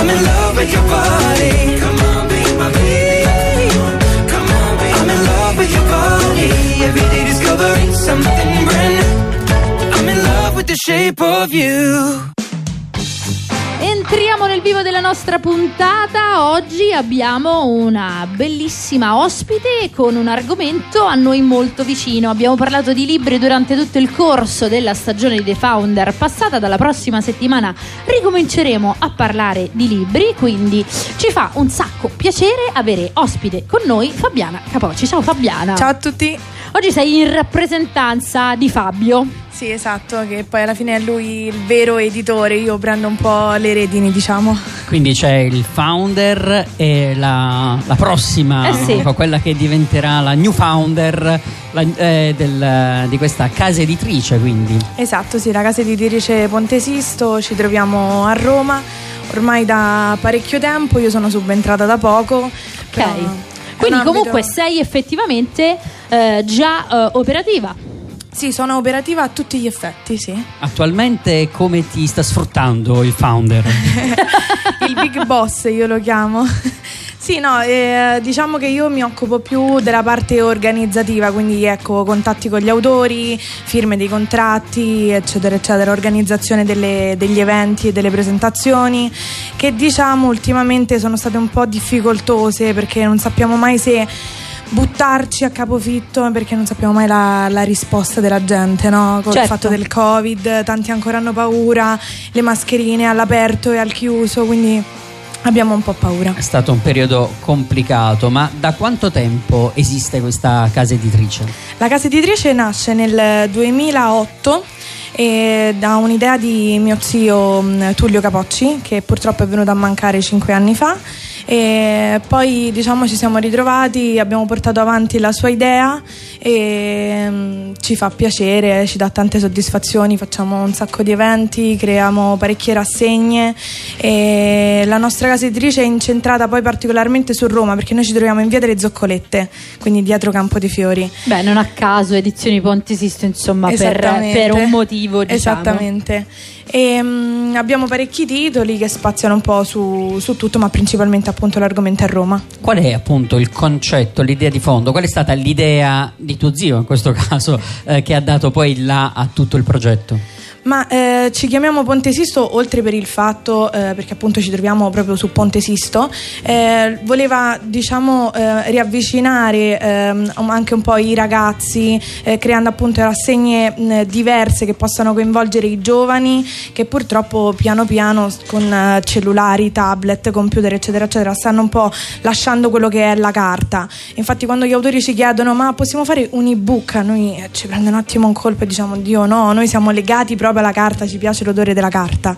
I'm in love with your body. Come on, be my baby. Come on, I'm in love with your body. Every day discovering something brand new. I'm in love with the shape of you. Nel vivo della nostra puntata. Oggi abbiamo una bellissima ospite con un argomento a noi molto vicino. Abbiamo parlato di libri durante tutto il corso della stagione di The Founder passata. Dalla prossima settimana ricominceremo a parlare di libri, quindi ci fa un sacco piacere avere ospite con noi Fabiana Capocci. Ciao Fabiana. Ciao a tutti. Oggi sei in rappresentanza di Fabio. Sì, esatto, che poi alla fine è lui il vero editore, io prendo un po' le redini, diciamo. Quindi c'è il founder e la, la prossima, Eh sì. quella che diventerà la new founder la- eh, del- di questa casa editrice. Quindi Esatto, sì, la casa editrice Ponte Sisto, ci troviamo a Roma ormai da parecchio tempo, io sono subentrata da poco. Ok. però Quindi comunque sei effettivamente eh, già eh, operativa. Sì, sono operativa a tutti gli effetti, sì. attualmente come ti sta sfruttando il founder? il big boss io lo chiamo. Sì, no, eh, diciamo che io mi occupo più della parte organizzativa, quindi ecco, contatti con gli autori, firme dei contratti, eccetera, eccetera, organizzazione delle- degli eventi e delle presentazioni, che diciamo ultimamente sono state un po' difficoltose perché non sappiamo mai se buttarci a capofitto perché non sappiamo mai la, la risposta della gente, no? Con Certo. il fatto del Covid, tanti ancora hanno paura, le mascherine all'aperto e al chiuso, quindi abbiamo un po' paura. È stato un periodo complicato, ma da quanto tempo esiste questa casa editrice? La casa editrice nasce nel 2008 e da un'idea di mio zio mh, Tullio Capocci, che purtroppo è venuto a mancare cinque anni fa. E poi diciamo ci siamo ritrovati, abbiamo portato avanti la sua idea e mh, ci fa piacere, ci dà tante soddisfazioni, facciamo un sacco di eventi, creiamo parecchie rassegne e la nostra casa editrice è incentrata poi particolarmente su Roma perché noi ci troviamo in via delle Zoccolette, quindi dietro Campo dei Fiori. Beh, non a caso Edizioni Ponte Sisto, insomma, per, per un motivo, diciamo. Esattamente. E, mm, abbiamo parecchi titoli che spaziano un po' su, su tutto, ma principalmente appunto l'argomento è Roma. Qual è appunto il concetto, l'idea di fondo? Qual è stata l'idea di tuo zio in questo caso eh, che ha dato poi là a tutto il progetto? Ma eh, ci chiamiamo Ponte Sisto oltre per il fatto, eh, perché appunto ci troviamo proprio su Ponte Sisto, eh, voleva diciamo eh, riavvicinare ehm, anche un po' i ragazzi, eh, creando appunto rassegne mh, diverse che possano coinvolgere i giovani che purtroppo piano piano con eh, cellulari, tablet, computer eccetera eccetera stanno un po' lasciando quello che è la carta. Infatti quando gli autori ci chiedono ma possiamo fare un ebook, a noi ci prende un attimo un colpo e diciamo Dio no, noi siamo legati proprio alla carta, ci piace l'odore della carta.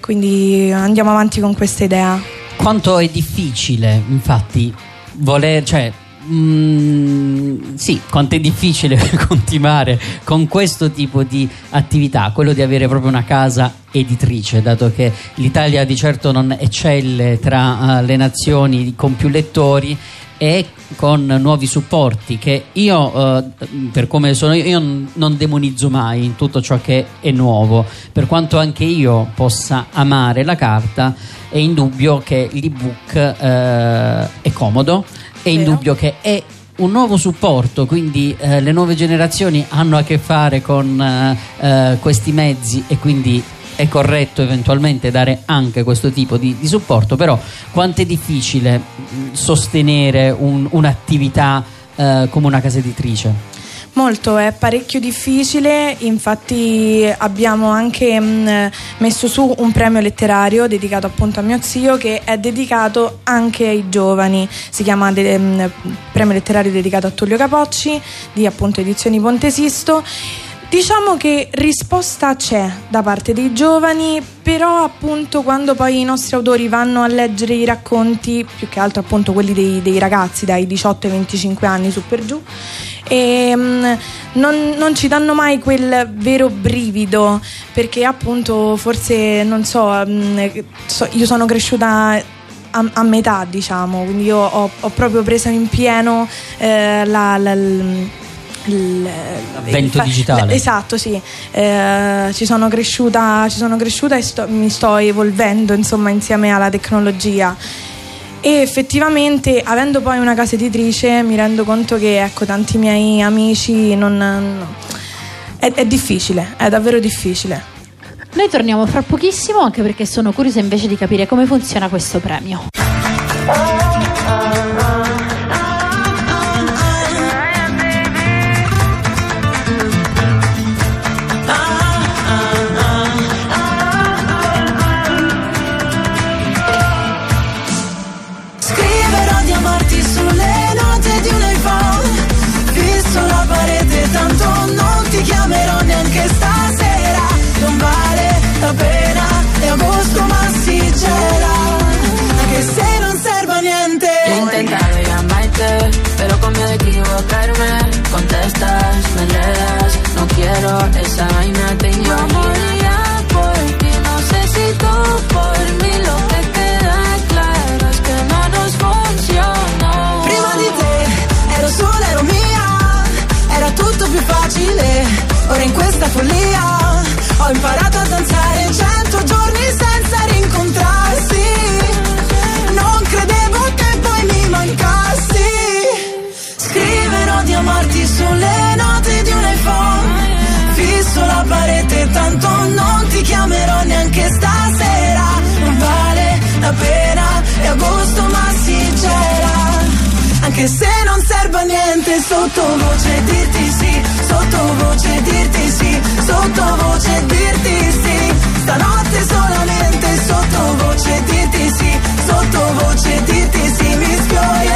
Quindi andiamo avanti con questa idea. Quanto è difficile, infatti, voler, cioè, mm, sì, quanto è difficile continuare con questo tipo di attività, quello di avere proprio una casa editrice, dato che l'Italia di certo non eccelle tra eh, le nazioni con più lettori e con nuovi supporti che io eh, per come sono io, non demonizzo mai in tutto ciò che è nuovo. Per quanto anche io possa amare la carta è indubbio che l'ebook eh, è comodo è indubbio che è un nuovo supporto, quindi eh, le nuove generazioni hanno a che fare con eh, eh, questi mezzi e quindi è corretto eventualmente dare anche questo tipo di, di supporto, però quanto è difficile sostenere un- un'attività eh, come una casa editrice? Molto, è parecchio difficile, infatti abbiamo anche mh, messo su un premio letterario dedicato appunto a mio zio che è dedicato anche ai giovani, si chiama de- mh, premio letterario dedicato a Tullio Capocci di appunto Edizioni Ponte Sisto. Diciamo che risposta c'è da parte dei giovani, però appunto quando poi i nostri autori vanno a leggere i racconti, più che altro appunto quelli dei, dei ragazzi dai 18 ai 25 anni su per giù, e, mm, non, non ci danno mai quel vero brivido, perché appunto forse non so, mm, so- io sono cresciuta a, a metà, diciamo, quindi io ho, ho proprio preso in pieno eh, la- la- il- fa- digitale. Esatto, sì. Eh, ci sono cresciuta, ci sono cresciuta e sto- mi sto evolvendo insomma insieme alla tecnologia. E effettivamente, avendo poi una casa editrice, mi rendo conto che ecco, tanti miei amici non. no. È, è difficile, è davvero difficile. Noi torniamo fra pochissimo anche perché sono curiosa invece di capire come funziona questo premio. No quiero esa chiamerò neanche stasera Non vale la pena, è agosto ma si gela anche se non serve a niente sottovoce dirti sì, sottovoce dirti sì, sottovoce dirti sì. Stanotte solamente sottovoce dirti sì, sottovoce dirti sì, mi sfiori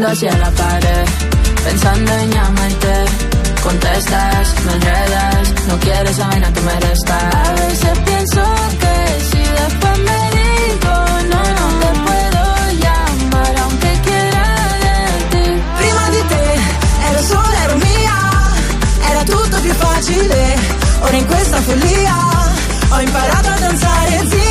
Mirando hacia la pared, pensando en llamarte. Contestas, me enredas, no quieres esa vaina que me resta. A veces pienso que si después me digo no, no te puedo llamar aunque quiera de ti. Prima di te ero sola, ero mia, era tutto più facile. Ora in questa follia ho imparato a danzare zingara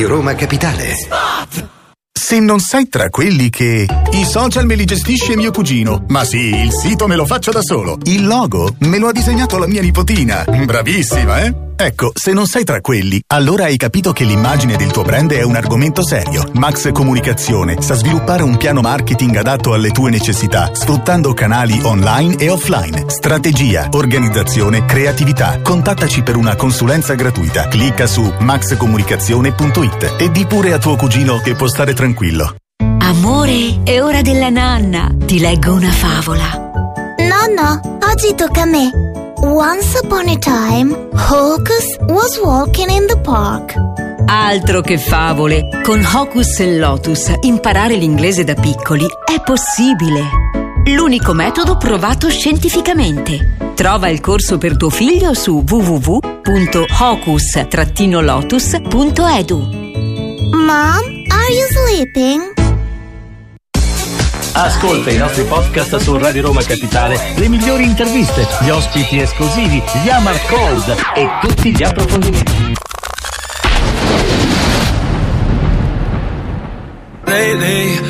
Radio Roma Capitale. Se non sei tra quelli che. I social me li gestisce mio cugino. Ma sì, il sito me lo faccio da solo. Il logo me lo ha disegnato la mia nipotina. Bravissima, eh? Ecco, se non sei tra quelli, allora hai capito che l'immagine del tuo brand è un argomento serio. Max Comunicazione sa sviluppare un piano marketing adatto alle tue necessità, sfruttando canali online e offline. Strategia, organizzazione, creatività. Contattaci per una consulenza gratuita. Clicca su maxcomunicazione.it e di pure a tuo cugino che può stare tranquillo. Amore, è ora della nanna. Ti leggo una favola. Nonna, oggi tocca a me. Once upon a time, Hocus was walking in the park. Altro che favole. Con Hocus e Lotus imparare l'inglese da piccoli è possibile. L'unico metodo provato scientificamente. Trova il corso per tuo figlio su www.hocus-lotus.edu. Mom, are you sleeping? Ascolta i nostri podcast su Radio Roma Capitale, le migliori interviste, gli ospiti esclusivi, gli Amar Cold e tutti gli approfondimenti. Lately,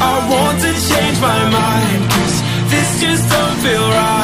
I want to change my mind. Cause this just don't feel right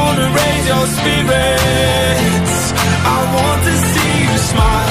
wanna raise your spirits. I want to see you smile.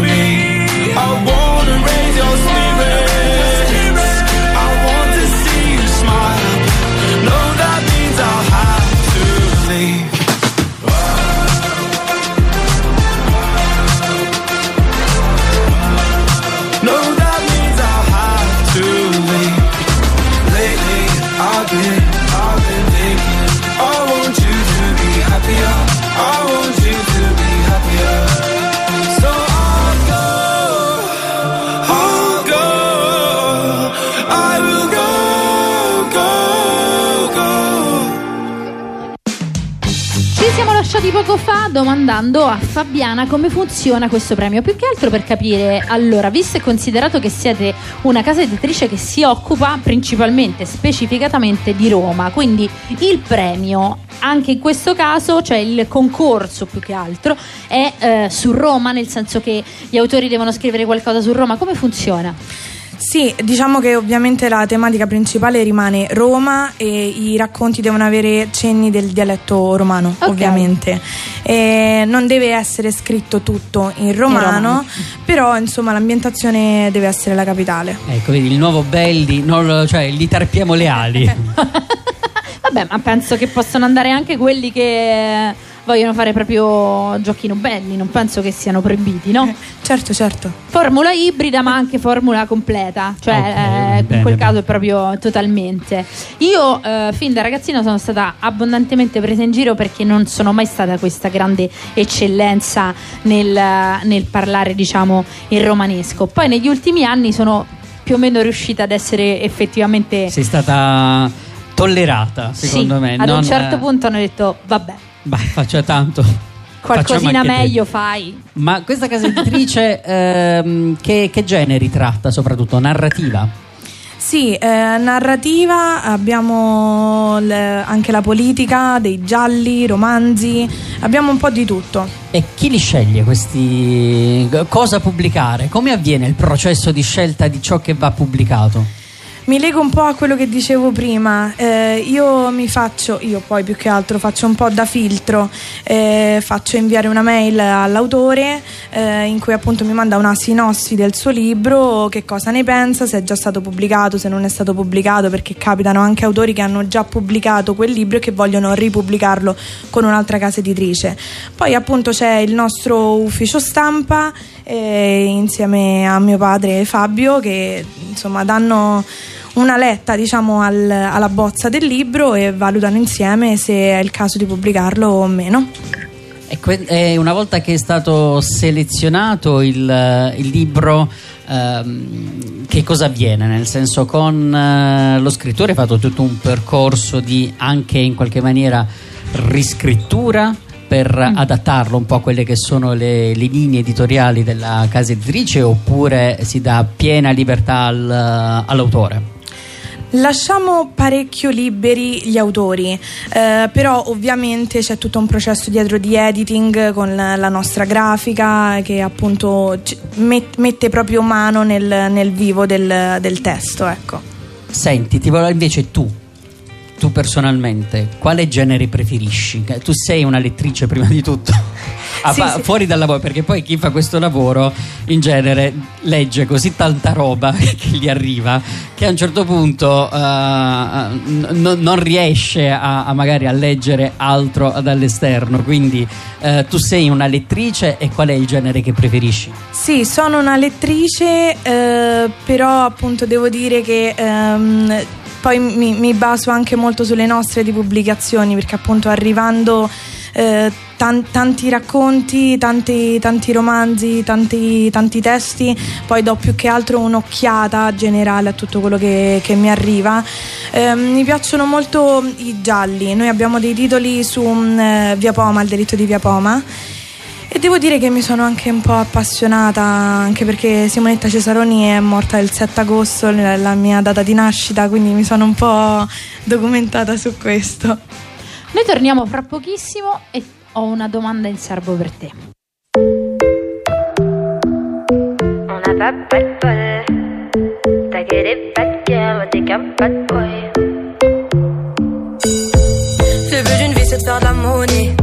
me. Poco fa domandando a Fabiana come funziona questo premio, più che altro per capire, allora, visto e considerato che siete una casa editrice che si occupa principalmente, specificatamente di Roma, quindi il premio, anche in questo caso, cioè il concorso più che altro, è eh, su Roma, nel senso che gli autori devono scrivere qualcosa su Roma, come funziona? Sì, diciamo che ovviamente la tematica principale rimane Roma e i racconti devono avere cenni del dialetto romano, Ok. ovviamente. E non deve essere scritto tutto in romano, romano. però insomma l'ambientazione deve essere la capitale. Ecco, vedi il nuovo Belli, non- cioè gli tarpiamo le ali. Vabbè, ma penso che possano andare anche quelli che vogliono fare proprio giochino belli, non penso che siano proibiti, no? Certo, certo. Formula ibrida ma anche formula completa, cioè Ok, eh, in quel bene. caso è proprio totalmente. Io eh, fin da ragazzina sono stata abbondantemente presa in giro perché non sono mai stata questa grande eccellenza nel, nel parlare diciamo il romanesco. Poi negli ultimi anni sono più o meno riuscita ad essere effettivamente... Sei stata tollerata, secondo sì, me. ad non, un certo eh, punto hanno detto vabbè, Beh, faccia tanto. Qualcosina meglio fai. Ma questa casa editrice ehm, che, che generi tratta soprattutto? Narrativa? Sì, eh, narrativa, abbiamo le- anche la politica, dei gialli, romanzi, abbiamo un po' di tutto. E chi li sceglie questi... cosa pubblicare? Come avviene il processo di scelta di ciò che va pubblicato? Mi lego un po' a quello che dicevo prima, eh, io mi faccio, io poi più che altro faccio un po' da filtro, eh, faccio inviare una mail all'autore eh, in cui appunto mi manda una sinossi del suo libro, che cosa ne pensa, se è già stato pubblicato, se non è stato pubblicato, perché capitano anche autori che hanno già pubblicato quel libro e che vogliono ripubblicarlo con un'altra casa editrice. Poi appunto c'è il nostro ufficio stampa eh, insieme a mio padre Fabio che insomma danno una letta diciamo al- alla bozza del libro e valutano insieme se è il caso di pubblicarlo o meno. E e una volta che è stato selezionato il, il libro, ehm, che cosa avviene? Nel senso, con eh, lo scrittore ha fatto tutto un percorso di anche in qualche maniera riscrittura per adattarlo un po' a quelle che sono le, le linee editoriali della casa editrice oppure si dà piena libertà al- all'autore? Lasciamo parecchio liberi gli autori, eh, però ovviamente c'è tutto un processo dietro di editing con la, la nostra grafica che appunto met- mette proprio mano nel, nel vivo del, del testo. Ecco. Senti, ti volevo invece tu, tu personalmente, quale genere preferisci? Tu sei una lettrice prima di tutto. A Sì, pa- sì. Fuori dal lavoro, perché poi chi fa questo lavoro in genere legge così tanta roba che gli arriva che a un certo punto eh, n- non- riesce a, a magari a leggere altro dall'esterno. Quindi eh, tu sei una lettrice e qual è il genere che preferisci? Sì, sono una lettrice, eh, però appunto devo dire che ehm, poi mi, mi baso anche molto sulle nostre di pubblicazioni, perché appunto arrivando eh, tan- tanti racconti, tanti, tanti romanzi, tanti, tanti testi, poi do più che altro un'occhiata generale a tutto quello che, che mi arriva. Ehm, mi piacciono molto i gialli, noi abbiamo dei titoli su mm, eh, Via Poma, il delitto di Via Poma. Devo dire che mi sono anche un po' appassionata, anche perché Simonetta Cesaroni è morta il 7 agosto, la la mia data di nascita, quindi mi sono un po' documentata su questo. Noi torniamo fra pochissimo e ho una domanda in serbo per te. On n'a pas pas de bol. T'as que des bad t'es qu'un bad boy. Le but d'une vie c'est de faire de la monnaie.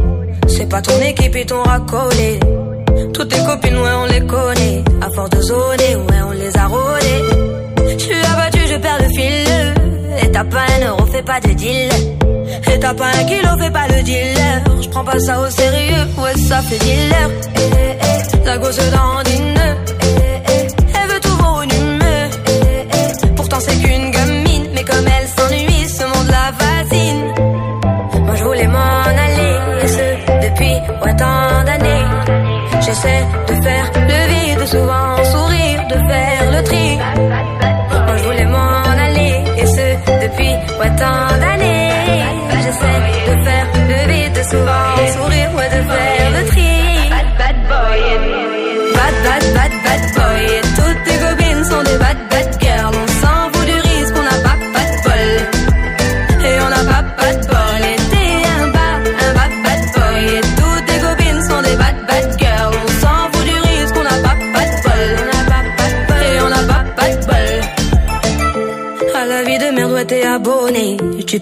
C'est pas ton équipe et ton racolé. Toutes tes copines, ouais, on les connaît. À force de zoner, ouais, on les a rôlées. Je suis abattu, je perds le fil. Et t'as pas un euro, fais pas de deal. Et t'as pas un kilo, fais pas le dealer. Je prends pas ça au sérieux, ouais, ça fait dealer. La gosse dans elle veut tout voir une humeur. Pourtant c'est qu'une gamine. Mais comme elle s'ennuie, ce monde la fascine. J'essaie de faire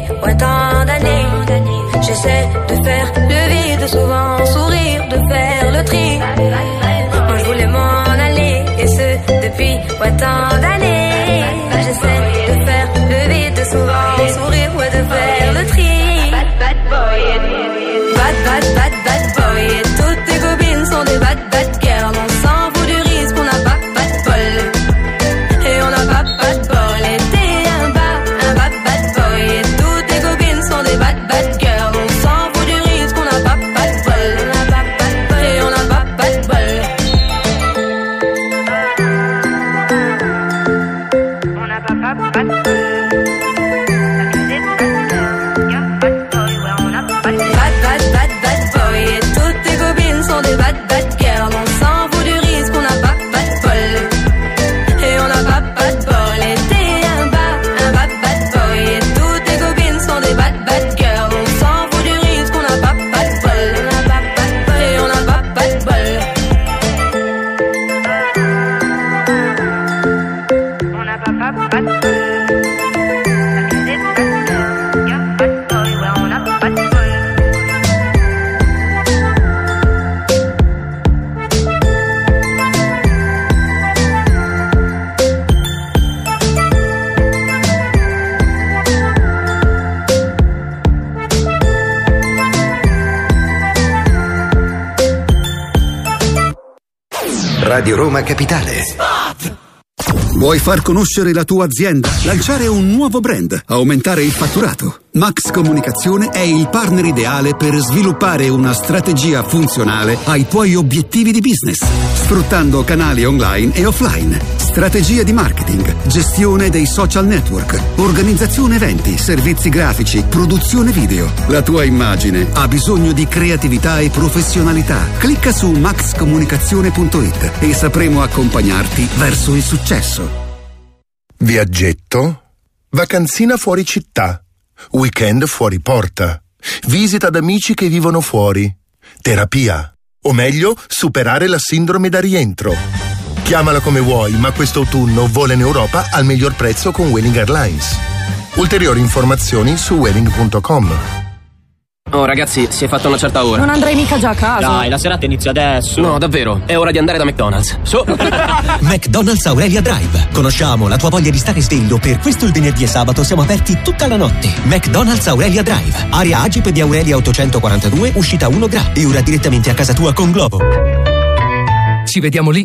depuis, ouais, tant d'années. J'essaie de faire Vuoi far conoscere la tua azienda? Lanciare un nuovo brand? Aumentare il fatturato? Max Comunicazione è il partner ideale per sviluppare una strategia funzionale ai tuoi obiettivi di business, sfruttando canali online e offline, strategie di marketing, gestione dei social network, organizzazione eventi, servizi grafici, produzione video. La tua immagine ha bisogno di creatività e professionalità. Clicca su maxcomunicazione.it e sapremo accompagnarti verso il successo. Viaggetto? Vacanzina fuori città? Weekend fuori porta? Visita ad amici che vivono fuori? Terapia? O meglio, superare la sindrome da rientro? Chiamala come vuoi, ma quest'autunno vola in Europa al miglior prezzo con Welling Airlines. Ulteriori informazioni su welling.com. Oh ragazzi, si è fatta una certa ora. Non andrei mica già a casa. Dai, la serata inizia adesso. No, davvero, è ora di andare da McDonald's. Su. McDonald's Aurelia Drive. Conosciamo la tua voglia di stare sveglio. Per questo il venerdì e sabato siamo aperti tutta la notte. McDonald's Aurelia Drive. Area Agip di Aurelia 842, uscita 1 Gra. E ora direttamente a casa tua con Globo. Ci vediamo lì.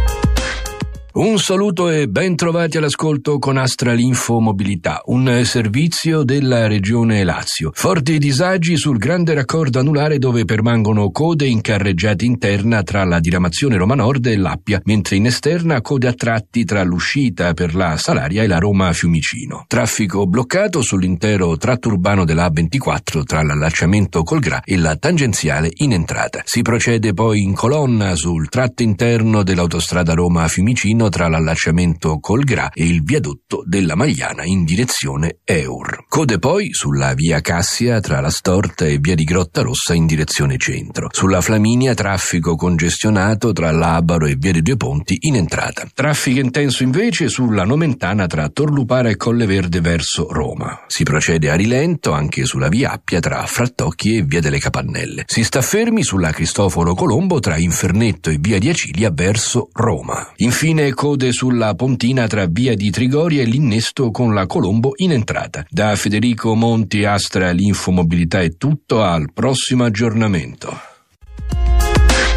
Un saluto e ben trovati all'ascolto con Astral Info Mobilità, un servizio della regione Lazio. Forti disagi sul grande raccordo anulare dove permangono code in carreggiata interna tra la diramazione Roma Nord e l'Appia, mentre in esterna code a tratti tra l'uscita per la Salaria e la Roma Fiumicino. Traffico bloccato sull'intero tratto urbano della A24 tra l'allacciamento col Gra e la tangenziale in entrata. Si procede poi in colonna sul tratto interno dell'autostrada Roma Fiumicino tra l'allacciamento col Gra e il viadotto della Magliana in direzione Eur. Code poi sulla via Cassia tra la Storta e via di Grotta Rossa in direzione centro. Sulla Flaminia traffico congestionato tra l'Abaro e via dei Due Ponti in entrata. Traffico intenso invece sulla Nomentana tra Torlupara e Colle Verde verso Roma. Si procede a rilento anche sulla via Appia tra Frattocchi e via delle Capannelle. Si sta fermi sulla Cristoforo Colombo tra Infernetto e via di Acilia verso Roma. Infine code sulla pontina tra via di Trigoria e l'innesto con la Colombo in entrata. Da Federico Monti Astra l'Infomobilità è tutto, al prossimo aggiornamento.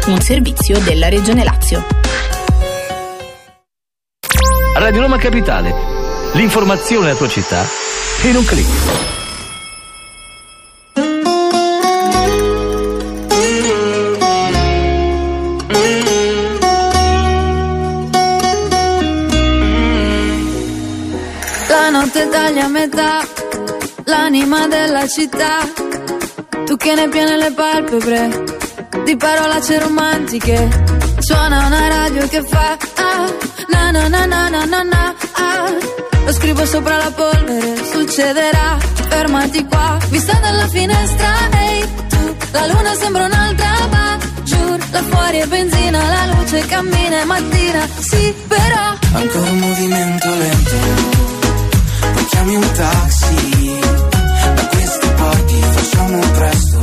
Un servizio della Regione Lazio. Radio Roma Capitale. L'informazione della tua città in un clic. La notte taglia a metà l'anima della città. Tu che ne piene le palpebre di parolacce romantiche. Suona una radio che fa ah, na na na na na na ah. Lo scrivo sopra la polvere, succederà. Fermati qua, vista dalla finestra, ehi hey, tu. La luna sembra un'altra, ma giù là fuori è benzina, la luce cammina è mattina. Sì, però. Ancora un movimento lento chiami un taxi. Da queste parti facciamo presto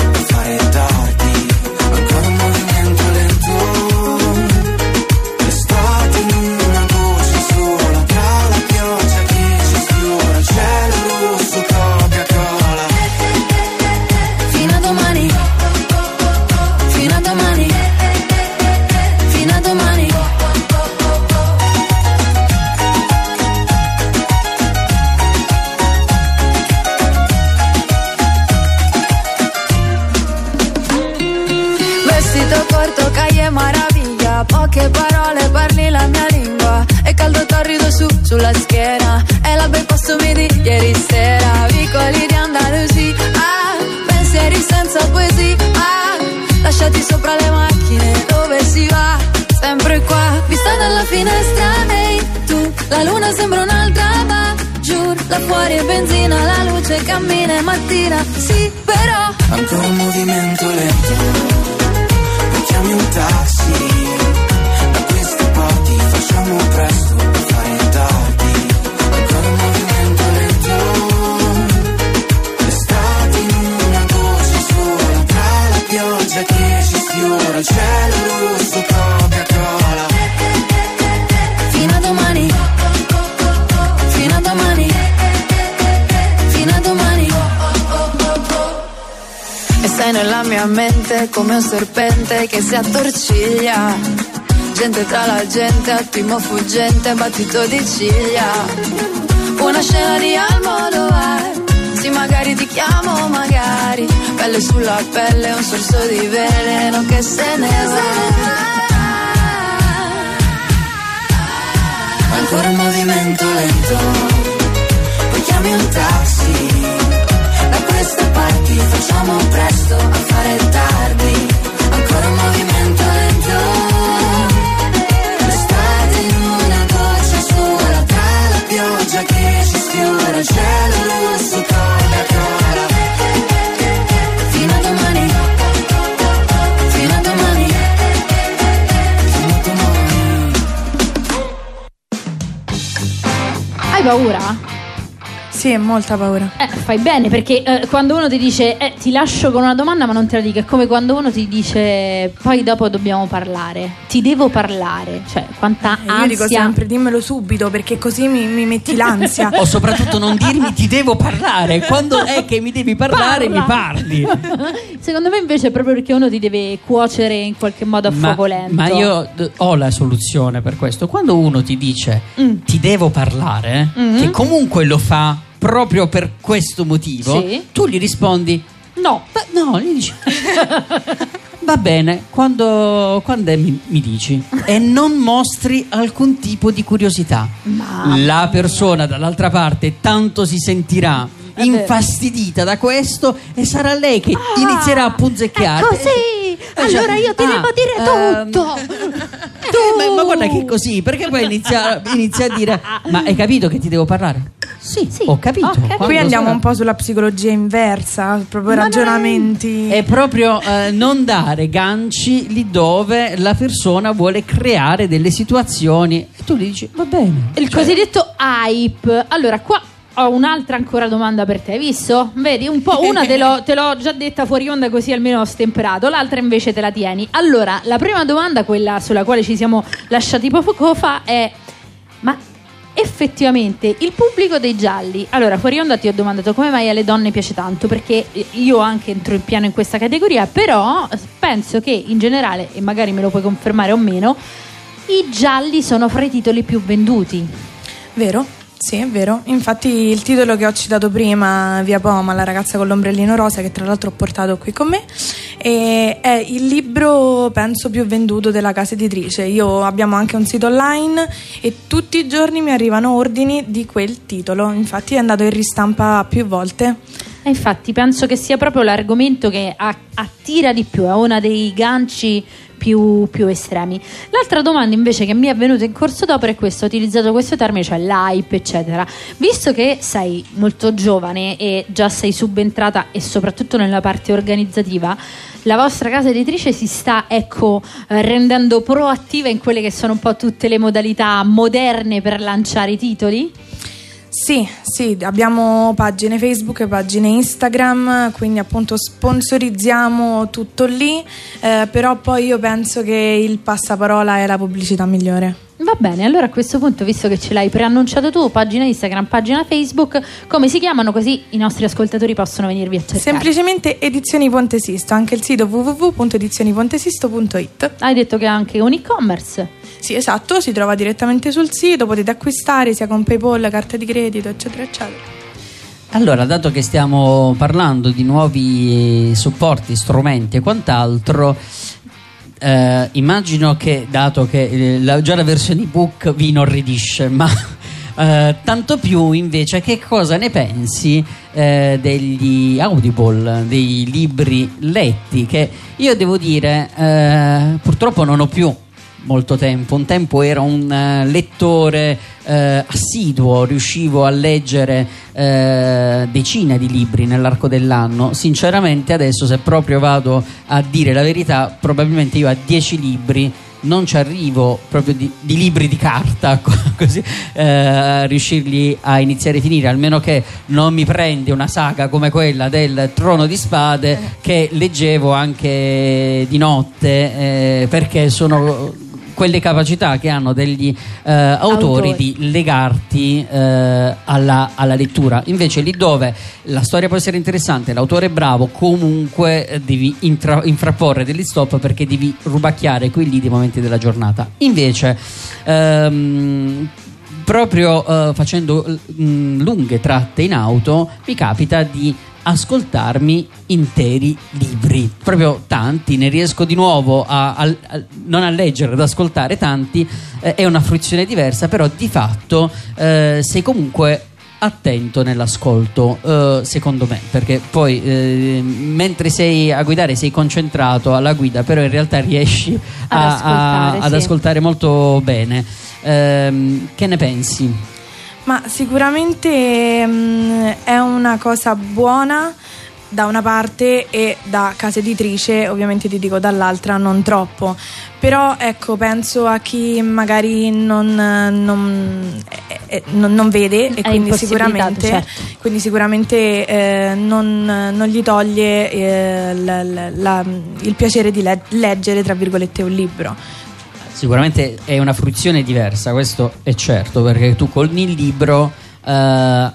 attorciglia. Gente tra la gente, attimo fuggente, battito di ciglia. Una scena di Almodovar, sì magari ti chiamo, magari. Pelle sulla pelle, un sorso di veleno che se ne va. Ancora un movimento lento, poi chiami un taxi. Da queste parti facciamo presto a fare tardi. Ancora un movimento il cielo rosso cara. Domani. Hai paura? Sì, molta paura. Eh, fai bene perché eh, quando uno ti dice eh, ti lascio con una domanda ma non te la dico, è come quando uno ti dice poi dopo dobbiamo parlare, ti devo parlare, cioè quanta E Io dico ansia. sempre dimmelo subito perché così mi, mi metti l'ansia. O soprattutto non dirmi ti devo parlare. Quando è che mi devi parlare, Parla. mi parli. Secondo me invece è proprio perché uno ti deve cuocere in qualche modo a Ma, fuoco lento. ma io d- ho la soluzione per questo. Quando uno ti dice Mm. ti devo parlare, Mhm. che comunque lo fa proprio per questo motivo, Sì. tu gli rispondi no. no, gli dici Va bene, quando, quando è mi, mi dici e non mostri alcun tipo di curiosità. Ma- La persona dall'altra parte tanto si sentirà È vero. infastidita da questo e sarà lei che inizierà a punzecchiare. Ah, Così! Eh, cioè, Allora io ti ah, devo dire ehm, tutto! Eh, ma, ma guarda che così, perché poi inizia, inizia a dire: Ma hai capito che ti devo parlare? Sì, ho capito. Quando Qui andiamo sarà- un po' sulla psicologia inversa, proprio Ma ragionamenti. È proprio eh, non dare ganci lì dove la persona vuole creare delle situazioni. E tu gli dici: Va bene. Il cosiddetto hype. Allora, qua ho un'altra ancora domanda per te, hai visto? Vedi, un po' una te l'ho, te l'ho già detta fuori onda così almeno ho stemperato, l'altra invece te la tieni. Allora, la prima domanda, quella sulla quale ci siamo lasciati poco fa, è: ma effettivamente il pubblico dei gialli. Allora, fuori onda ti ho domandato come mai alle donne piace tanto, perché io anche entro in piano in questa categoria, però penso che in generale, e magari me lo puoi confermare o meno, i gialli sono fra i titoli più venduti. Vero? Sì, è vero. Infatti il titolo che ho citato prima, Via Poma, la ragazza con l'ombrellino rosa, che tra l'altro ho portato qui con me, è il libro, penso, più venduto della casa editrice. Io abbiamo anche un sito online e tutti i giorni mi arrivano ordini di quel titolo. Infatti è andato in ristampa più volte. E infatti penso che sia proprio l'argomento che attira di più, è uno dei ganci più, più estremi. L'altra domanda invece che mi è venuta in corso d'opera è questa, ho utilizzato questo termine, cioè l'hype, eccetera. Visto che sei molto giovane e già sei subentrata e soprattutto nella parte organizzativa, la vostra casa editrice si sta, ecco, eh, rendendo proattiva in quelle che sono un po' tutte le modalità moderne per lanciare i titoli? Sì, sì, abbiamo pagine Facebook, pagine Instagram, quindi appunto sponsorizziamo tutto lì, eh, però poi io penso che il passaparola è la pubblicità migliore. Va bene, allora a questo punto, visto che ce l'hai preannunciato tu, pagina Instagram, pagina Facebook, come si chiamano così i nostri ascoltatori possono venirvi a cercare? Semplicemente Edizioni Ponte Sisto, anche il sito www.edizionipontesisto.it. Hai detto che è anche un e-commerce. Sì, esatto, si trova direttamente sul sito, potete acquistare sia con PayPal, carta di credito, eccetera, eccetera. Allora, dato che stiamo parlando di nuovi eh, supporti, strumenti e quant'altro, eh, immagino che, dato che eh, la- già la versione ebook vi inorridisce, ma eh, tanto più invece che cosa ne pensi eh, degli audible, dei libri letti, che io devo dire, eh, purtroppo non ho più molto tempo. Un tempo ero un eh, lettore eh, assiduo, riuscivo a leggere eh, decine di libri nell'arco dell'anno. Sinceramente, adesso, se proprio vado a dire la verità, probabilmente io a 10 libri non ci arrivo proprio di, di libri di carta così eh, a riuscirli a iniziare a finire almeno che non mi prende una saga come quella del Trono di Spade che leggevo anche di notte eh, perché sono quelle capacità che hanno degli eh, autori, Autori. di legarti eh, alla, alla lettura. Invece lì dove la storia può essere interessante, l'autore è bravo, comunque eh, devi intra- infrapporre degli stop perché devi rubacchiare qui lì dei momenti della giornata. Invece, ehm, proprio eh, facendo mm, lunghe tratte in auto, mi capita di ascoltarmi interi libri, proprio tanti, ne riesco di nuovo a, a- a- non a leggere, ad ascoltare tanti, eh, è una fruizione diversa, però di fatto eh, sei comunque attento nell'ascolto, eh, secondo me, perché poi eh, mentre sei a guidare sei concentrato alla guida, però in realtà riesci Ad a- a- ascoltare, ad sì. ascoltare molto bene. Ehm, che ne pensi? Ma sicuramente mm, è una cosa buona da una parte e da casa editrice, ovviamente ti dico dall'altra, non troppo. Però ecco, penso a chi magari non, non- eh, eh, non- non vede e quindi sicuramente, certo. quindi sicuramente eh, non, non gli toglie eh, la- la- la- il piacere di le- leggere, tra virgolette, un libro. Sicuramente è una fruizione diversa, questo è certo, perché tu con il libro eh,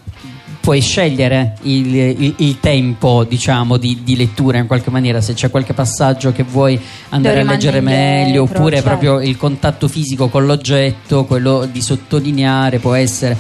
puoi scegliere il, il- il tempo, diciamo, di, di lettura in qualche maniera, se c'è qualche passaggio che vuoi andare a leggere meglio, oppure certo. proprio il contatto fisico con l'oggetto, quello di sottolineare può essere.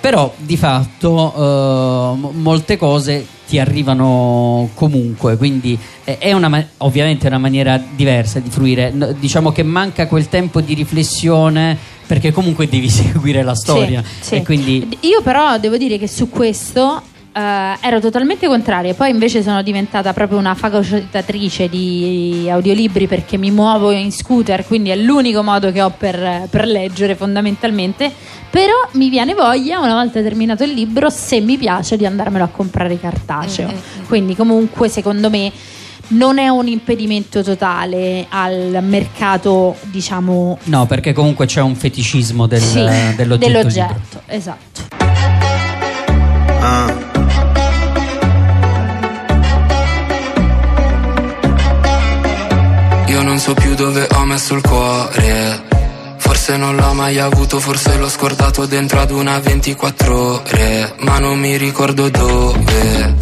Però di fatto eh, mo- molte cose ti arrivano comunque, quindi è una ovviamente una maniera diversa di fruire. Diciamo che manca quel tempo di riflessione perché comunque devi seguire la storia. Sì, sì. E quindi Io però devo dire che su questo eh, ero totalmente contraria, poi invece sono diventata proprio una fagocitatrice di audiolibri perché mi muovo in scooter, quindi è l'unico modo che ho per, per leggere fondamentalmente, però mi viene voglia, una volta terminato il libro, se mi piace, di andarmelo a comprare cartaceo. Quindi comunque secondo me non è un impedimento totale al mercato, diciamo, no, perché comunque c'è un feticismo del- sì, dell'oggetto. libro. dell'oggetto, esatto. Io so più dove ho messo il cuore. Forse non l'ho mai avuto, forse l'ho scordato dentro ad una 24 ore. Ma non mi ricordo dove.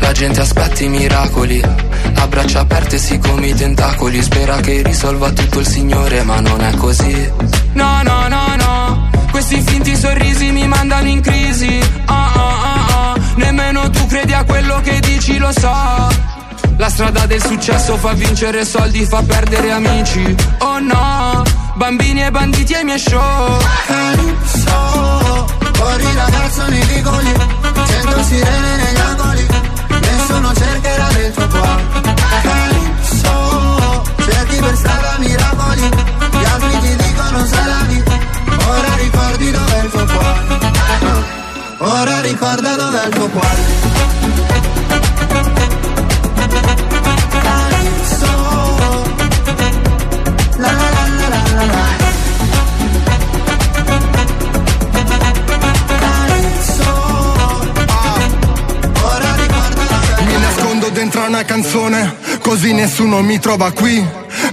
La gente aspetta i miracoli. A braccia aperte si come i tentacoli. Spera che risolva tutto il Signore, ma non è così. No, no, no, no. Questi finti sorrisi mi mandano in crisi. Ah, ah, ah, ah. Nemmeno tu credi a quello che dici, lo so. La strada del successo fa vincere soldi, fa perdere amici. Oh no, bambini e banditi ai miei show. Calypso, corri ragazzo nei vicoli, nessuno mi trova qui.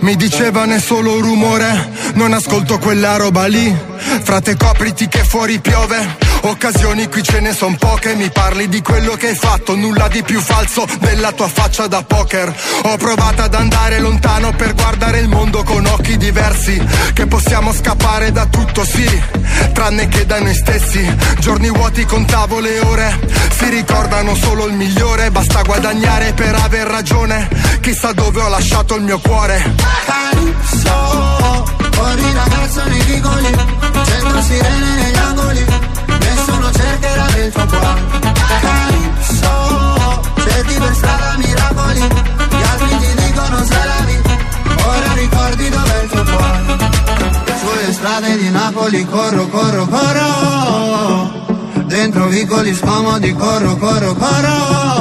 Mi dicevano è solo rumore, non ascolto quella roba lì. Frate copriti che fuori piove, occasioni qui ce ne son poche. Mi parli di quello che hai fatto, nulla di più falso della tua faccia da poker. Ho provato ad andare lontano per guardare il mondo con occhi diversi. Che possiamo scappare da tutto, sì, tranne che da noi stessi. Giorni vuoti contavo le ore, si ricordano solo il migliore. Basta guadagnare per aver ragione. Chissà dove ho lasciato il mio cuore. Corri ragazzo nei vicoli, cento sirene negli angoli, nessuno cercherà tuo cuore. Calypso, cerchi per strada miracoli, gli altri ti dicono salami, ora ricordi dov'è il tuo cuore. Sulle strade di Napoli corro, corro, corro, dentro vicoli scomodi corro, corro, corro.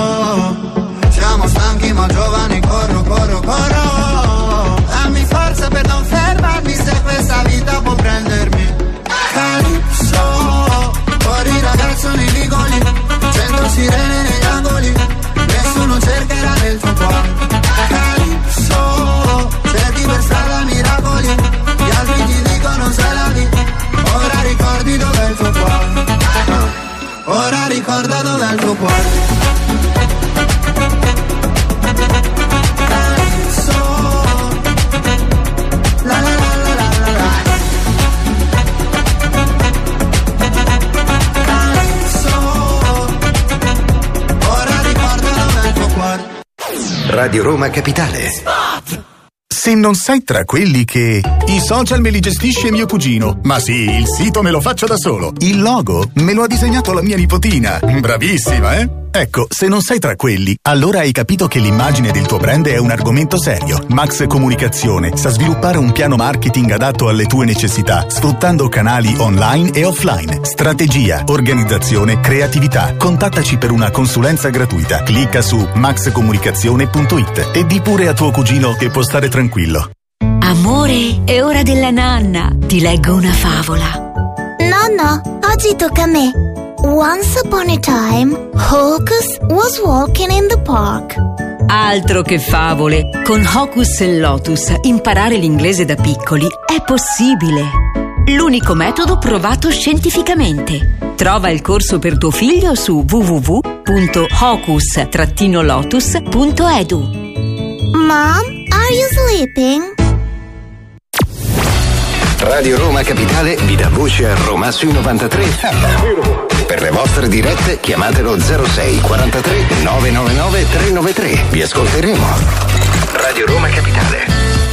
Radio Roma Capitale. Se non sei tra quelli che i social me li gestisce mio cugino, ma sì, il sito me lo faccio da solo. Il logo me lo ha disegnato la mia nipotina. Bravissima, eh? Ecco, se non sei tra quelli, allora hai capito che l'immagine del tuo brand è un argomento serio. Max Comunicazione sa sviluppare un piano marketing adatto alle tue necessità, sfruttando canali online e offline. Strategia, organizzazione, creatività. Contattaci per una consulenza gratuita. Clicca su maxcomunicazione.it e di pure a tuo cugino che può stare tranquillo. Amore, è ora della nanna. Ti leggo una favola. Nonno, oggi tocca a me. Once upon a time, Hocus was walking in the park. Altro che favole. Con Hocus Lotus imparare l'inglese da piccoli è possibile. L'unico metodo provato scientificamente. Trova il corso per tuo figlio su www.hocus-lotus.edu. Mom, are you sleeping? Radio Roma Capitale vi dà voce a Roma sui 93 FM. Per le vostre dirette chiamatelo 06 43 999 393. Vi ascolteremo. Radio Roma Capitale.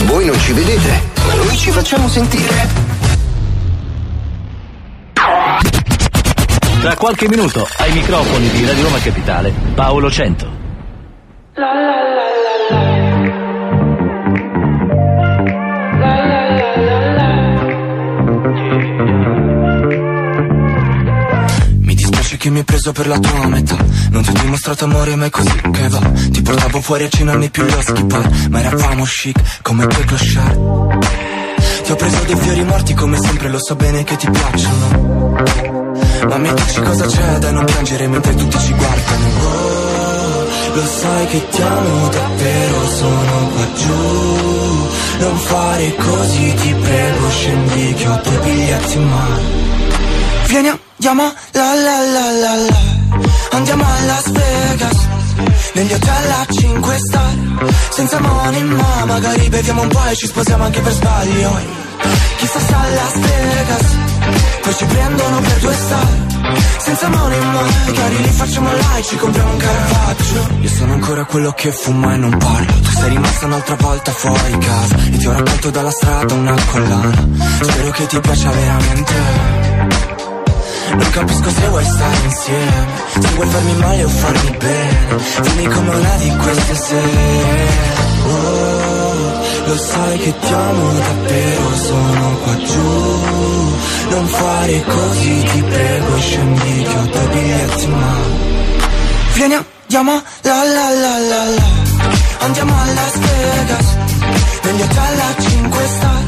Voi non ci vedete, ma noi ci facciamo sentire. Tra qualche minuto ai microfoni di Radio Roma Capitale, Paolo Cento. Mi dispiace che mi hai preso per la tua metà. Non ti ho dimostrato amore mai così che va. Ti portavo fuori a cena nei più loschi bar Ma eravamo chic come quei clochard. Ti ho preso dei fiori morti come sempre lo so bene che ti piacciono. Ma mi dici cosa c'è da non piangere mentre tutti ci guardano? Oh, lo sai che ti amo davvero sono qua giù. Non fare così ti prego scendi che ho due biglietti in mano Vieni andiamo la la la la la. Andiamo a Las Vegas. Negli hotel a 5 star. Senza money ma magari beviamo un po' e ci sposiamo anche per sbaglio. Chissà se a Las Vegas? Poi ci prendono per due star. Senza money ma magari li facciamo là ci compriamo un Caravaggio Io sono ancora quello che fuma e non parlo. Tu sei rimasta un'altra volta fuori casa. E ti ho raccolto dalla strada una collana. Spero che ti piaccia veramente non capisco se vuoi stare insieme Se vuoi farmi male o farmi bene. Dimmi come una di queste sere. Oh, lo sai che ti amo davvero Sono qua giù. Non fare così ti prego Scendi che ho due biglietti mano Vieni andiamo la la la la la. Andiamo a Las Vegas Negli hotel a 5 star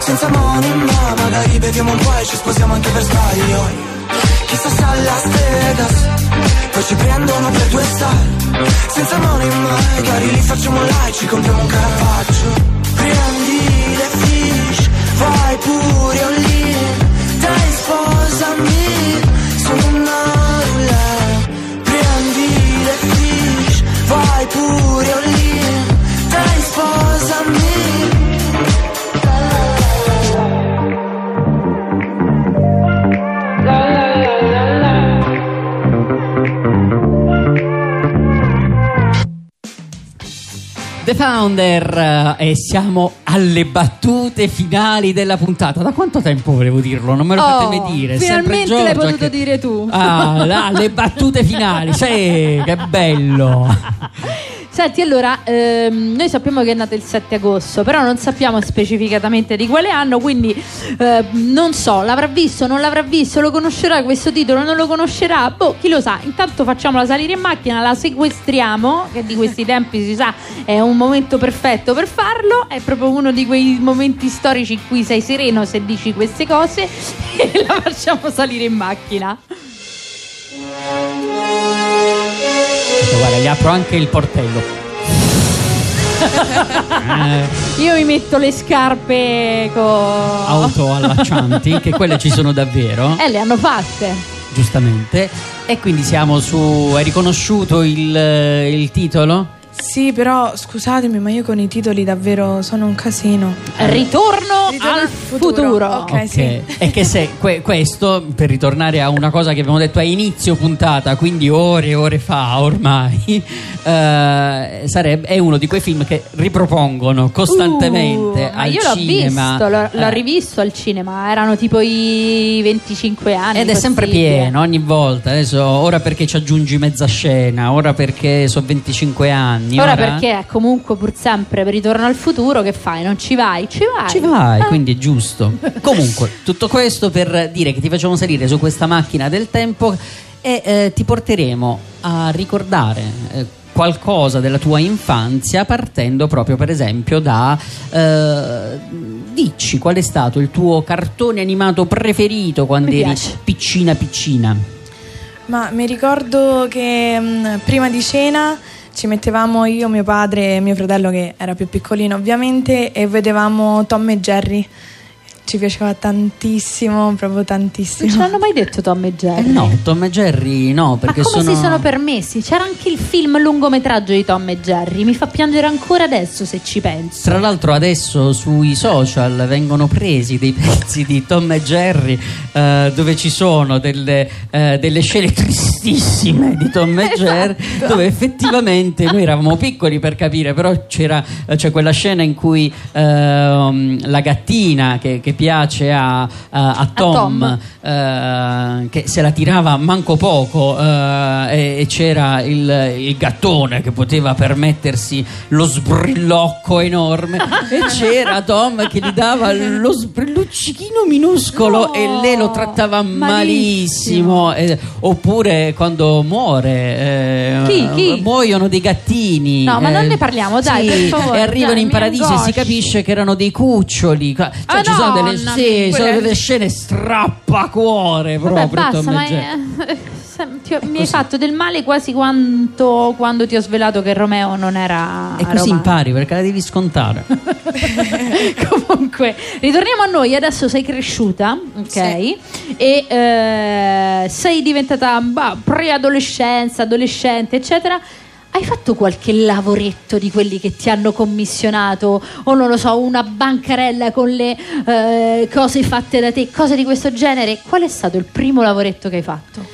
Senza money ma magari beviamo un po' e ci sposiamo anche per sbaglio Chissà se a Las Vegas Poi ci prendono per due star. Senza money magari li facciamo là e ci compriamo un Caravaggio Prendi le fish Vai pure all in. Dai sposami The Founder eh, e siamo alle battute finali della puntata. Da quanto tempo volevo dirlo? Non me lo Oh, fate dire. Finalmente l'hai potuto che- dire tu. Ah, là, le battute finali. Sì, che bello. Senti, allora, ehm, noi sappiamo che è nato il 7 agosto, però non sappiamo specificatamente di quale anno, quindi eh, non so, l'avrà visto, non l'avrà visto, lo conoscerà questo titolo, non lo conoscerà, boh, chi lo sa. Intanto facciamola salire in macchina, la sequestriamo, che di questi tempi si sa è un momento perfetto per farlo, è proprio uno di quei momenti storici in cui sei sereno se dici queste cose e la facciamo salire in macchina. Guarda, gli apro anche il portello. Eh, Io mi metto le scarpe con... auto allaccianti, che quelle ci sono davvero. Eh, le hanno fatte. giustamente. E quindi siamo su. Hai riconosciuto il, il titolo? Sì, però scusatemi, ma io con i titoli davvero sono un casino. Ritorno, Ritorno al futuro. Ok, sì. E che se que- questo, per ritornare a una cosa che abbiamo detto a inizio puntata, quindi ore e ore fa ormai, eh, sarebbe, è uno di quei film che ripropongono costantemente Uh, ma al io l'ho cinema. visto, l'ho, l'ho eh, rivisto al cinema, erano tipo i 25 anni. Ed è sempre pieno ogni volta. Adesso, ora perché ci aggiungi mezza scena, ora perché sono 25 anni. Ora perché è comunque pur sempre per ritorno al futuro, che fai? Non ci vai? Ci vai. Ci vai, Eh. quindi è giusto. Comunque, tutto questo per dire che ti facciamo salire su questa macchina del tempo e eh, ti porteremo a ricordare. eh, qualcosa della tua infanzia partendo proprio per esempio da eh, dici qual è stato il tuo cartone animato preferito quando Mi eri piace. piccina piccina Ma mi ricordo che mh, prima di cena ci mettevamo io, mio padre e mio fratello che era più piccolino ovviamente e vedevamo Tom e Jerry. Ci piaceva tantissimo, proprio tantissimo. Non ce l'hanno mai detto Tom e Jerry? Eh no Tom e Jerry no Ma perché come sono si sono permessi? C'era anche il film lungometraggio di Tom e Jerry. Mi fa piangere ancora adesso se ci penso. Tra l'altro adesso sui social vengono presi dei pezzi di Tom e Jerry eh, dove ci sono delle, eh, delle scene tristissime di Tom e Jerry dove effettivamente noi eravamo piccoli per capire però c'era c'è quella scena in cui ehm, la gattina che, che piace a, a- a Tom, Tom. eh, che se la tirava manco poco eh, e, c'era il, il gattone che poteva permettersi lo sbrillocco enorme e c'era Tom che gli dava lo sbrilluccichino minuscolo e lei lo trattava malissimo, Eh, oppure quando muore eh, Chi? Chi? muoiono dei gattini. No, ma eh, non ne parliamo, dai, sì, per favore, e arrivano dai, in paradiso e si capisce che erano dei cuccioli. Cioè Ah, ci sono delle, nonna, sì, sono delle scene strappacuore Vabbè, proprio basta, Tom e ma è- ti ho- mi hai fatto del male quasi quanto quando ti ho svelato che Romeo non era E così romano. impari perché la devi scontare. Comunque, ritorniamo a noi. Adesso sei cresciuta, ok? E eh, sei diventata bah, preadolescenza, adolescente, eccetera. Hai fatto qualche lavoretto di quelli che ti hanno commissionato? O non lo so, una bancarella con le eh, cose fatte da te, cose di questo genere? Qual è stato il primo lavoretto che hai fatto?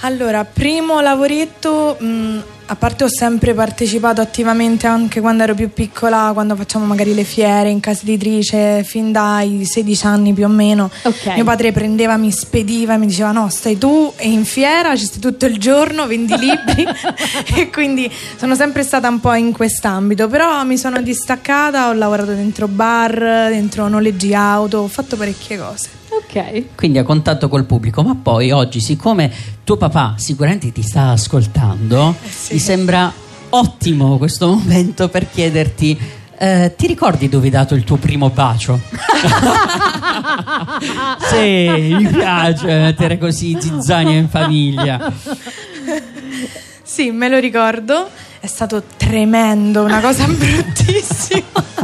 Allora, primo lavoretto, mh, a parte ho sempre partecipato attivamente anche quando ero più piccola, quando facciamo magari le fiere in casa editrice, fin dai 16 anni più o meno. Mio padre prendeva, mi spediva e mi diceva no, stai tu e in fiera, ci stai tutto il giorno, vendi libri e quindi sono sempre stata un po' in quest'ambito, però mi sono distaccata, ho lavorato dentro bar, dentro noleggi auto, ho fatto parecchie cose. Ok. Quindi a contatto col pubblico, ma poi oggi, siccome tuo papà sicuramente ti sta ascoltando, mi sembra ottimo questo momento per chiederti. eh, ti ricordi dove hai dato il tuo primo bacio? sì, mi piace mettere così zizzania in famiglia. Sì, me lo ricordo, è stato tremendo, una cosa bruttissima.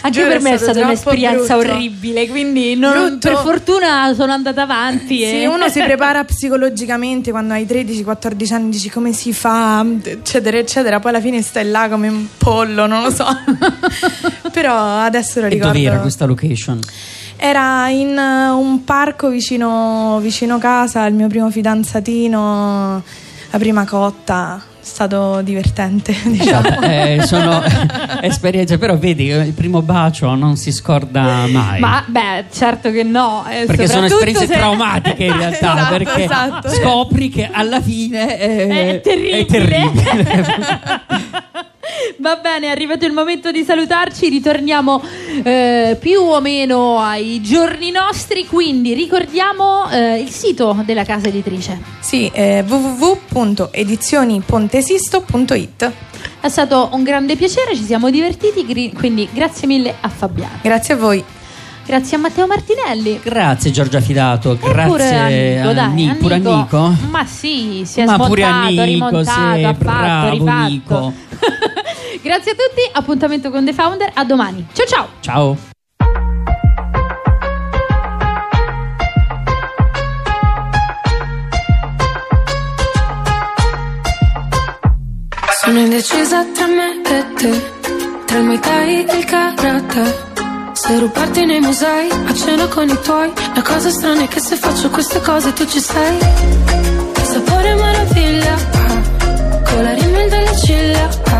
Anche Giuro, per me è stata un'esperienza brutto. orribile, quindi non- Brutto. per fortuna sono andata avanti. Sì, e... uno si prepara psicologicamente quando hai 13-14 anni, dici come si fa, eccetera, eccetera. Poi alla fine stai là come un pollo, non lo so. Però adesso lo E ricordo. dove era questa location? Era in uh, un parco vicino, vicino casa, il mio primo fidanzatino, la prima cotta. È stato divertente, diciamo. Eh, sono esperienze, però vedi, il primo bacio non si scorda mai. Ma beh, certo che no. eh, perché sono esperienze se- traumatiche in realtà, Esatto, perché esatto. scopri che alla fine eh, È terribile. è terribile. Va bene, è arrivato il momento di salutarci, ritorniamo eh, più o meno ai giorni nostri, quindi ricordiamo eh, il sito della casa editrice. Sì, eh, www.edizionipontesisto.it È stato un grande piacere, ci siamo divertiti, quindi grazie mille a Fabiano. Grazie a voi. Grazie a Matteo Martinelli. Grazie Giorgia Fidato, grazie pure a Nico, pure a Nico. Ma sì, si è Ma smontato, pure a Nico, rimontato, ha fatto, rifatto. Nico. grazie a tutti, appuntamento con The Founder, a domani. Ciao ciao. Ciao. Sono indecisa tra me e te, tra il Muay Thai e il karate se rubarti nei musei, a cena con i tuoi, la cosa strana è che se faccio queste cose tu ci sei. Sapore meraviglia, ah, con ciglia, ah.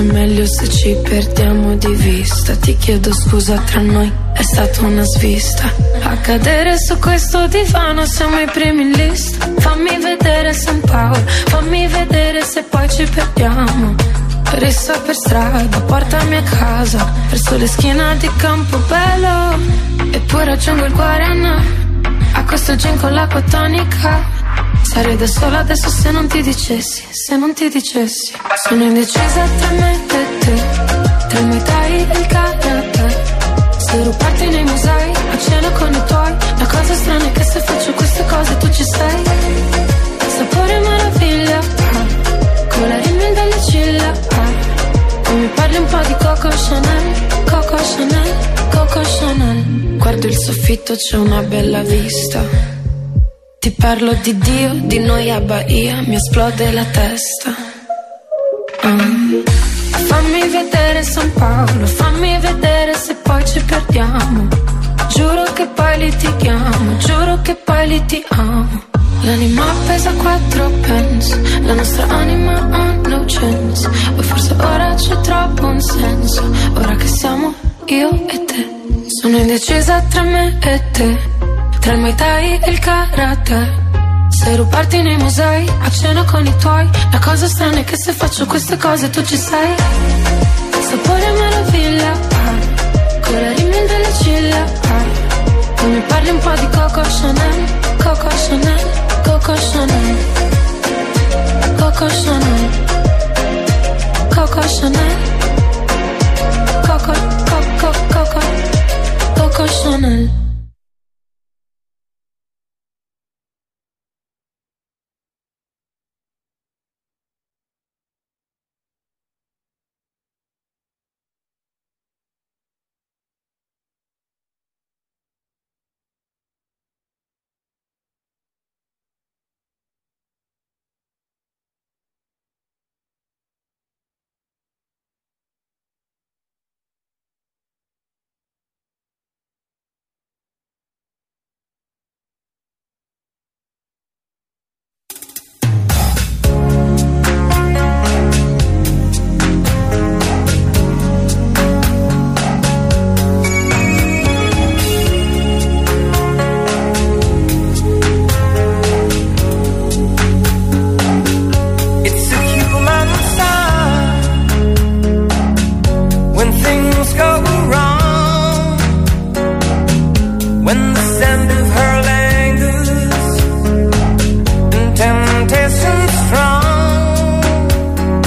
Forse è meglio se ci perdiamo di vista. Ti chiedo scusa tra noi, è stata una svista. A cadere su questo divano siamo i primi in lista. Fammi vedere San Paolo, fammi vedere se poi ci perdiamo. Rissa per strada, portami a casa, verso le schiena di Campobello. E poi raggiungo il Guarana, a questo gin con l'acqua tonica. Sarei da sola adesso se non ti dicessi, se non ti dicessi. Sono indecisa tra me e te, tra Muay Thai e il karate. Se rubarti nei musei, a cena con i tuoi. La cosa strana è che se faccio queste cose tu ci sei. Sapore meraviglia, ah, con la rimel delle ciglia. Ah. Poi mi parli un po' di Coco Chanel, Coco Chanel, Coco Chanel. Guardo il soffitto, c'è una bella vista. Ti parlo di Dio, di noi a Bahia, mi esplode la testa. Mm. Fammi vedere San Paolo, fammi vedere se poi ci perdiamo. Giuro che poi litighiamo, giuro che poi litighiamo. L'anima pesa quattro pence, la nostra anima ha no chance. O forse ora c'è troppo un senso, ora che siamo io e te. Sono indecisa tra me e te. Tra il Muay e il karate. Se rubarti nei musei A cena con i tuoi. La cosa strana è che se faccio queste cose tu ci sei. Sapore meraviglia ah. Con la rimel delle ciglia ah. Tu mi parli un po' di Coco Chanel Coco Chanel Coco Chanel. Coco Chanel. Coco Chanel. Coco Coco Coco Coco Chanel